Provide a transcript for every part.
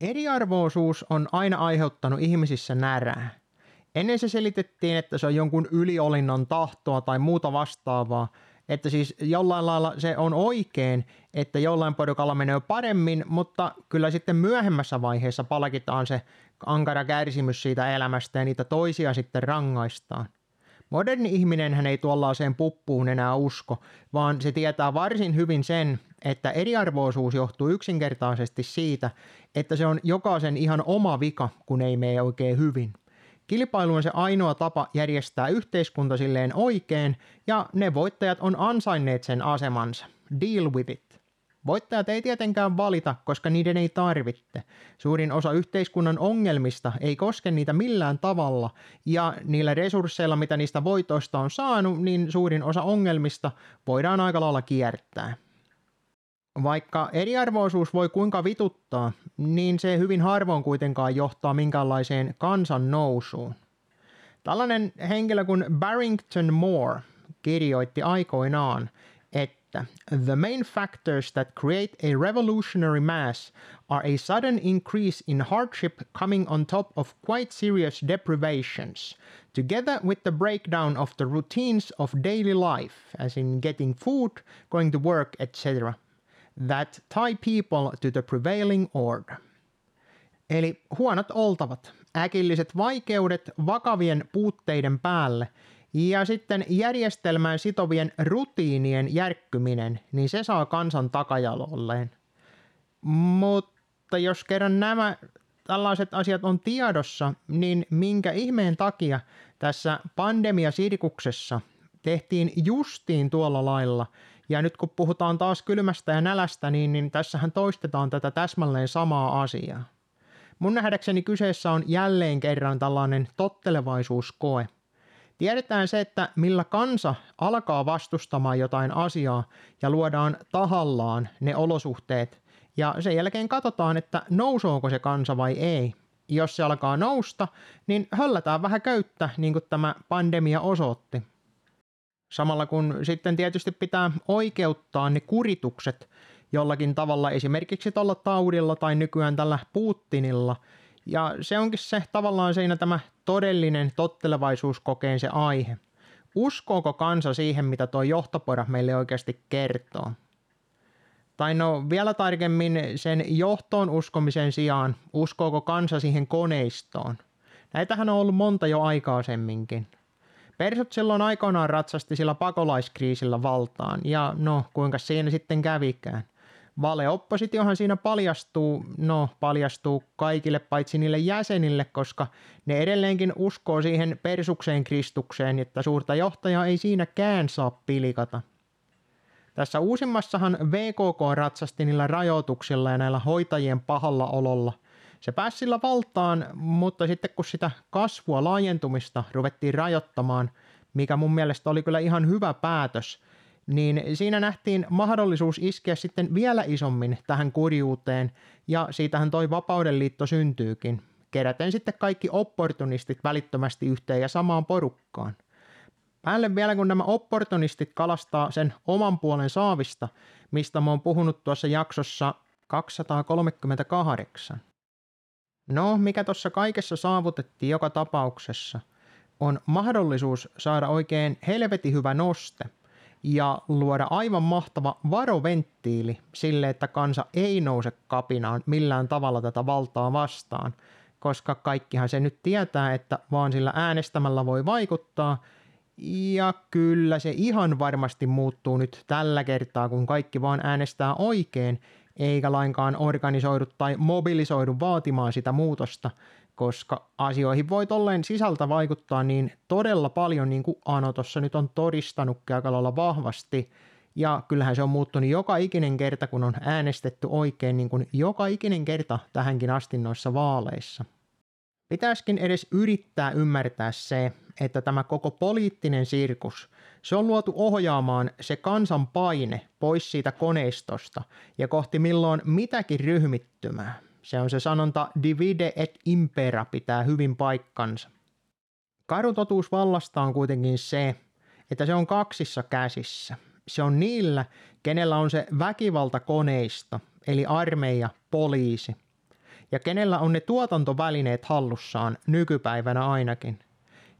Eriarvoisuus on aina aiheuttanut ihmisissä närää. Ennen se selitettiin, että se on jonkun yliolinnon tahtoa tai muuta vastaavaa, että siis jollain lailla se on oikein, että jollain porukalla menee paremmin, mutta kyllä sitten myöhemmässä vaiheessa palkitaan se ankara kärsimys siitä elämästä ja niitä toisia sitten rangaistaan. Moderni ihminen hän ei tuollaiseen puppuun enää usko, vaan se tietää varsin hyvin sen, että eriarvoisuus johtuu yksinkertaisesti siitä, että se on jokaisen ihan oma vika, kun ei mene oikein hyvin. Kilpailu on se ainoa tapa järjestää yhteiskunta silleen oikein, ja ne voittajat on ansainneet sen asemansa. Deal with it. Voittajat ei tietenkään valita, koska niiden ei tarvitte. Suurin osa yhteiskunnan ongelmista ei koske niitä millään tavalla, ja niillä resursseilla, mitä niistä voitoista on saanut, niin suurin osa ongelmista voidaan aika lailla kiertää. Vaikka eriarvoisuus voi kuinka vituttaa, niin se hyvin harvoin kuitenkaan johtaa minkäänlaiseen kansan nousuun. Tällainen henkilö kuin Barrington Moore kirjoitti aikoinaan, että The main factors that create a revolutionary mass are a sudden increase in hardship coming on top of quite serious deprivations, together with the breakdown of the routines of daily life, as in getting food, going to work, etc that tie people to the prevailing order. Eli huonot oltavat, äkilliset vaikeudet vakavien puutteiden päälle ja sitten järjestelmään sitovien rutiinien järkkyminen, niin se saa kansan takajalolleen. Mutta jos kerran nämä tällaiset asiat on tiedossa, niin minkä ihmeen takia tässä pandemiasirkuksessa tehtiin justiin tuolla lailla – ja nyt kun puhutaan taas kylmästä ja nälästä, niin, niin tässähän toistetaan tätä täsmälleen samaa asiaa. Mun nähdäkseni kyseessä on jälleen kerran tällainen tottelevaisuuskoe. Tiedetään se, että millä kansa alkaa vastustamaan jotain asiaa ja luodaan tahallaan ne olosuhteet, ja sen jälkeen katsotaan, että nousooko se kansa vai ei. Jos se alkaa nousta, niin höllätään vähän köyttä, niin kuin tämä pandemia osoitti. Samalla kun sitten tietysti pitää oikeuttaa ne kuritukset jollakin tavalla, esimerkiksi tuolla taudilla tai nykyään tällä Putinilla. Ja se onkin se tavallaan siinä tämä todellinen tottelevaisuuskokeen se aihe. Uskooko kansa siihen, mitä tuo johtopora meille oikeasti kertoo? Tai no vielä tarkemmin sen johtoon uskomisen sijaan, uskooko kansa siihen koneistoon? Näitähän on ollut monta jo aikaisemminkin. Persut silloin aikoinaan ratsasti sillä pakolaiskriisillä valtaan, ja no, kuinka siinä sitten kävikään. Valeoppositiohan siinä paljastuu, no paljastuu kaikille paitsi niille jäsenille, koska ne edelleenkin uskoo siihen persukseen Kristukseen, että suurta johtajaa ei siinäkään saa pilikata. Tässä uusimmassahan VKK ratsasti niillä rajoituksilla ja näillä hoitajien pahalla ololla – se pääsi sillä valtaan, mutta sitten kun sitä kasvua, laajentumista ruvettiin rajoittamaan, mikä mun mielestä oli kyllä ihan hyvä päätös, niin siinä nähtiin mahdollisuus iskeä sitten vielä isommin tähän kurjuuteen, ja siitähän toi Vapaudenliitto syntyykin, keräten sitten kaikki opportunistit välittömästi yhteen ja samaan porukkaan. Päälle vielä kun nämä opportunistit kalastaa sen oman puolen saavista, mistä mä oon puhunut tuossa jaksossa 238. No, mikä tuossa kaikessa saavutettiin joka tapauksessa, on mahdollisuus saada oikein helvetin hyvä noste ja luoda aivan mahtava varoventtiili sille, että kansa ei nouse kapinaan millään tavalla tätä valtaa vastaan, koska kaikkihan se nyt tietää, että vaan sillä äänestämällä voi vaikuttaa, ja kyllä se ihan varmasti muuttuu nyt tällä kertaa, kun kaikki vaan äänestää oikein, eikä lainkaan organisoidu tai mobilisoidu vaatimaan sitä muutosta, koska asioihin voi tolleen sisältä vaikuttaa niin todella paljon, niin kuin Ano tuossa nyt on todistanut aika lailla vahvasti, ja kyllähän se on muuttunut joka ikinen kerta, kun on äänestetty oikein, niin kuin joka ikinen kerta tähänkin asti noissa vaaleissa. Pitäisikin edes yrittää ymmärtää se, että tämä koko poliittinen sirkus, se on luotu ohjaamaan se kansan paine pois siitä koneistosta ja kohti milloin mitäkin ryhmittymää. Se on se sanonta divide et impera pitää hyvin paikkansa. Karutotuus vallasta on kuitenkin se, että se on kaksissa käsissä. Se on niillä, kenellä on se väkivaltakoneisto, eli armeija, poliisi – ja kenellä on ne tuotantovälineet hallussaan nykypäivänä ainakin.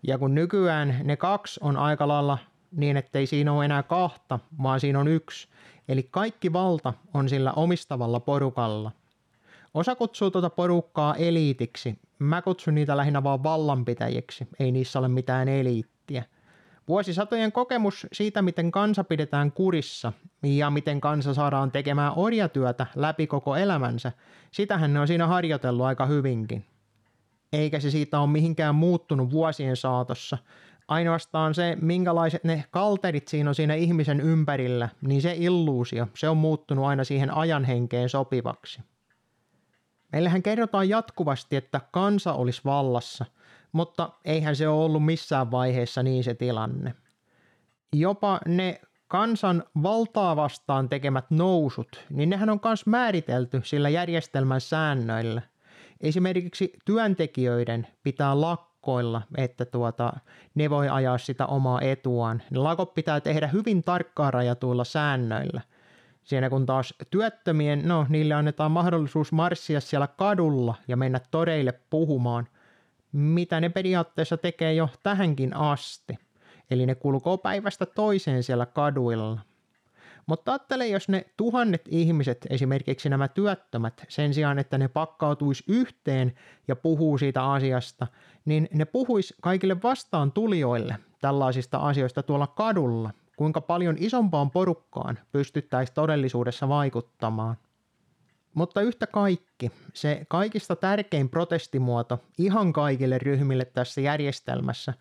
Ja kun nykyään ne kaksi on aika lailla niin, ettei siinä ole enää kahta, vaan siinä on yksi, eli kaikki valta on sillä omistavalla porukalla. Osa kutsuu tuota porukkaa eliitiksi, mä kutsun niitä lähinnä vaan vallanpitäjiksi, ei niissä ole mitään eliittiä – Vuosisatojen kokemus siitä, miten kansa pidetään kurissa ja miten kansa saadaan tekemään orjatyötä läpi koko elämänsä, sitähän ne on siinä harjoitellut aika hyvinkin. Eikä se siitä ole mihinkään muuttunut vuosien saatossa. Ainoastaan se, minkälaiset ne kalterit siinä on siinä ihmisen ympärillä, niin se illuusio, se on muuttunut aina siihen ajan henkeen sopivaksi. Meillähän kerrotaan jatkuvasti, että kansa olisi vallassa – mutta eihän se ole ollut missään vaiheessa niin se tilanne. Jopa ne kansan valtaa vastaan tekemät nousut, niin nehän on myös määritelty sillä järjestelmän säännöillä. Esimerkiksi työntekijöiden pitää lakkoilla, että tuota, ne voi ajaa sitä omaa etuaan. Ne lakot pitää tehdä hyvin tarkkaan rajatuilla säännöillä. Siinä kun taas työttömien, no niille annetaan mahdollisuus marssia siellä kadulla ja mennä toreille puhumaan, mitä ne periaatteessa tekee jo tähänkin asti. Eli ne kulkoo päivästä toiseen siellä kaduilla. Mutta ajattele, jos ne tuhannet ihmiset, esimerkiksi nämä työttömät, sen sijaan, että ne pakkautuisi yhteen ja puhuu siitä asiasta, niin ne puhuisi kaikille vastaan tulijoille tällaisista asioista tuolla kadulla, kuinka paljon isompaan porukkaan pystyttäisiin todellisuudessa vaikuttamaan. Mutta yhtä kaikki, se kaikista tärkein protestimuoto ihan kaikille ryhmille tässä järjestelmässä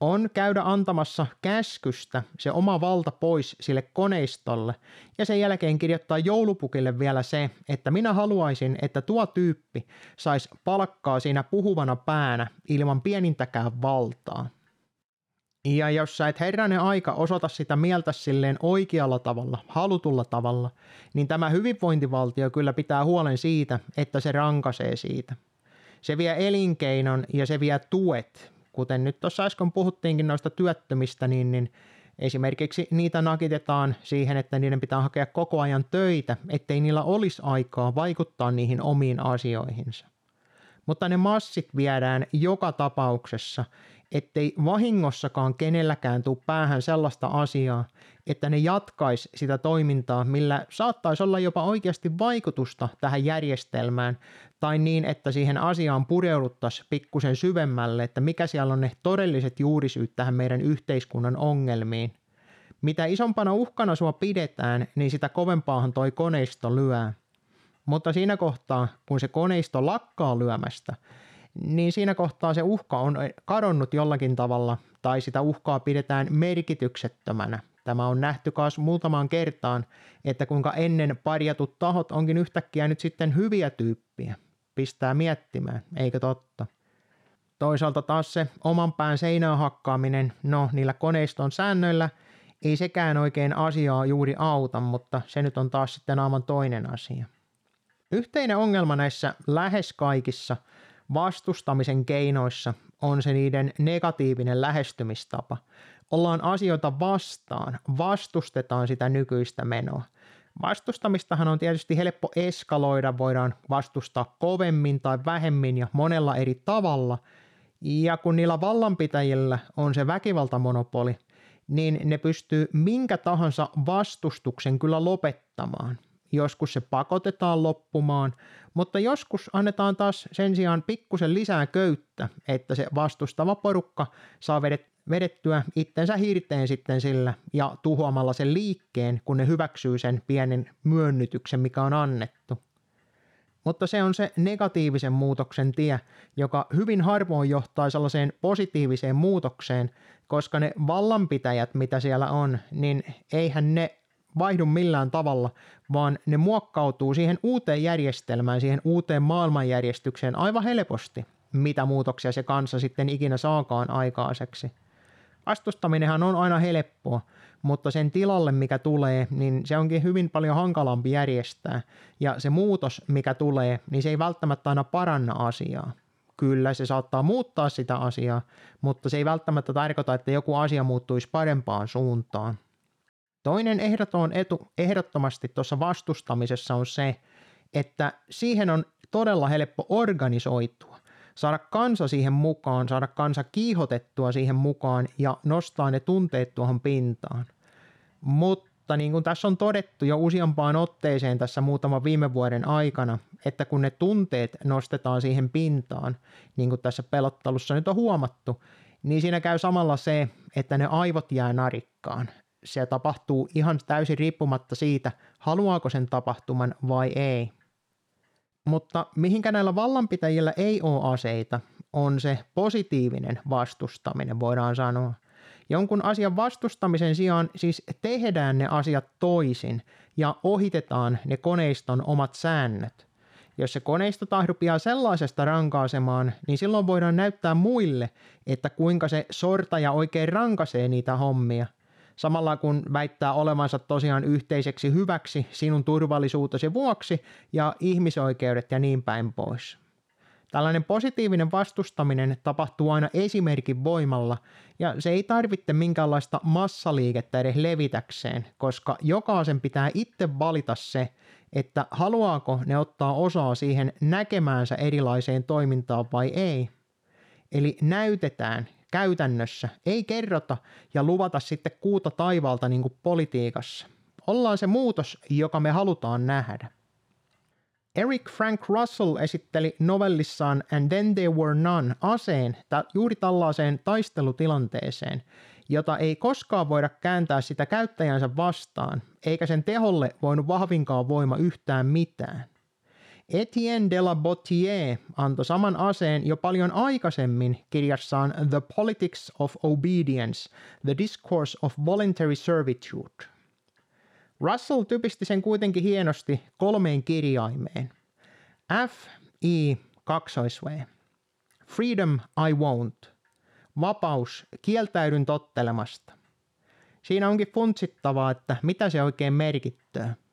on käydä antamassa käskystä se oma valta pois sille koneistolle ja sen jälkeen kirjoittaa joulupukille vielä se, että minä haluaisin, että tuo tyyppi saisi palkkaa siinä puhuvana päänä ilman pienintäkään valtaa. Ja jos sä et herranen aika osoita sitä mieltä silleen oikealla tavalla, halutulla tavalla, niin tämä hyvinvointivaltio kyllä pitää huolen siitä, että se rankasee siitä. Se vie elinkeinon ja se vie tuet. Kuten nyt tuossa äsken puhuttiinkin noista työttömistä, niin, niin esimerkiksi niitä nakitetaan siihen, että niiden pitää hakea koko ajan töitä, ettei niillä olisi aikaa vaikuttaa niihin omiin asioihinsa. Mutta ne massit viedään joka tapauksessa ettei vahingossakaan kenelläkään tule päähän sellaista asiaa, että ne jatkaisi sitä toimintaa, millä saattaisi olla jopa oikeasti vaikutusta tähän järjestelmään, tai niin, että siihen asiaan pureuduttaisiin pikkusen syvemmälle, että mikä siellä on ne todelliset juurisyyt tähän meidän yhteiskunnan ongelmiin. Mitä isompana uhkana sua pidetään, niin sitä kovempaahan toi koneisto lyö. Mutta siinä kohtaa, kun se koneisto lakkaa lyömästä, niin siinä kohtaa se uhka on kadonnut jollakin tavalla tai sitä uhkaa pidetään merkityksettömänä. Tämä on nähty myös muutamaan kertaan, että kuinka ennen parjatut tahot onkin yhtäkkiä nyt sitten hyviä tyyppiä. Pistää miettimään, eikö totta? Toisaalta taas se oman pään seinään hakkaaminen, no niillä koneiston säännöillä, ei sekään oikein asiaa juuri auta, mutta se nyt on taas sitten aivan toinen asia. Yhteinen ongelma näissä lähes kaikissa – vastustamisen keinoissa on se niiden negatiivinen lähestymistapa. Ollaan asioita vastaan, vastustetaan sitä nykyistä menoa. Vastustamistahan on tietysti helppo eskaloida, voidaan vastustaa kovemmin tai vähemmin ja monella eri tavalla. Ja kun niillä vallanpitäjillä on se väkivaltamonopoli, niin ne pystyy minkä tahansa vastustuksen kyllä lopettamaan joskus se pakotetaan loppumaan, mutta joskus annetaan taas sen sijaan pikkusen lisää köyttä, että se vastustava porukka saa vedettyä itsensä hirteen sitten sillä ja tuhoamalla sen liikkeen, kun ne hyväksyy sen pienen myönnytyksen, mikä on annettu. Mutta se on se negatiivisen muutoksen tie, joka hyvin harvoin johtaa sellaiseen positiiviseen muutokseen, koska ne vallanpitäjät, mitä siellä on, niin eihän ne vaihdu millään tavalla, vaan ne muokkautuu siihen uuteen järjestelmään, siihen uuteen maailmanjärjestykseen aivan helposti, mitä muutoksia se kansa sitten ikinä saakaan aikaiseksi. Vastustaminenhan on aina helppoa, mutta sen tilalle, mikä tulee, niin se onkin hyvin paljon hankalampi järjestää. Ja se muutos, mikä tulee, niin se ei välttämättä aina paranna asiaa. Kyllä, se saattaa muuttaa sitä asiaa, mutta se ei välttämättä tarkoita, että joku asia muuttuisi parempaan suuntaan. Toinen ehdoton etu ehdottomasti tuossa vastustamisessa on se, että siihen on todella helppo organisoitua, saada kansa siihen mukaan, saada kansa kiihotettua siihen mukaan ja nostaa ne tunteet tuohon pintaan. Mutta niin kuin tässä on todettu jo useampaan otteeseen tässä muutaman viime vuoden aikana, että kun ne tunteet nostetaan siihen pintaan, niin kuin tässä pelottelussa nyt on huomattu, niin siinä käy samalla se, että ne aivot jää narikkaan. Se tapahtuu ihan täysin riippumatta siitä, haluaako sen tapahtuman vai ei. Mutta mihinkä näillä vallanpitäjillä ei ole aseita, on se positiivinen vastustaminen, voidaan sanoa. Jonkun asian vastustamisen sijaan siis tehdään ne asiat toisin ja ohitetaan ne koneiston omat säännöt. Jos se koneisto tahdupiaa sellaisesta rankaisemaan, niin silloin voidaan näyttää muille, että kuinka se sortaja oikein rankaisee niitä hommia. Samalla kun väittää olevansa tosiaan yhteiseksi hyväksi sinun turvallisuutesi vuoksi ja ihmisoikeudet ja niin päin pois. Tällainen positiivinen vastustaminen tapahtuu aina esimerkin voimalla ja se ei tarvitse minkäänlaista massaliikettä edes levitäkseen, koska jokaisen pitää itse valita se, että haluaako ne ottaa osaa siihen näkemäänsä erilaiseen toimintaan vai ei. Eli näytetään käytännössä, ei kerrota ja luvata sitten kuuta taivaalta niin kuin politiikassa. Ollaan se muutos, joka me halutaan nähdä. Eric Frank Russell esitteli novellissaan And Then There Were None aseen juuri tällaiseen taistelutilanteeseen, jota ei koskaan voida kääntää sitä käyttäjänsä vastaan, eikä sen teholle voinut vahvinkaan voima yhtään mitään. Etienne de la Bottier antoi saman aseen jo paljon aikaisemmin kirjassaan The Politics of Obedience, The Discourse of Voluntary Servitude. Russell typisti sen kuitenkin hienosti kolmeen kirjaimeen. F, I, 2 V. Freedom I won't. Vapaus, kieltäydyn tottelemasta. Siinä onkin funtsittavaa, että mitä se oikein merkittää –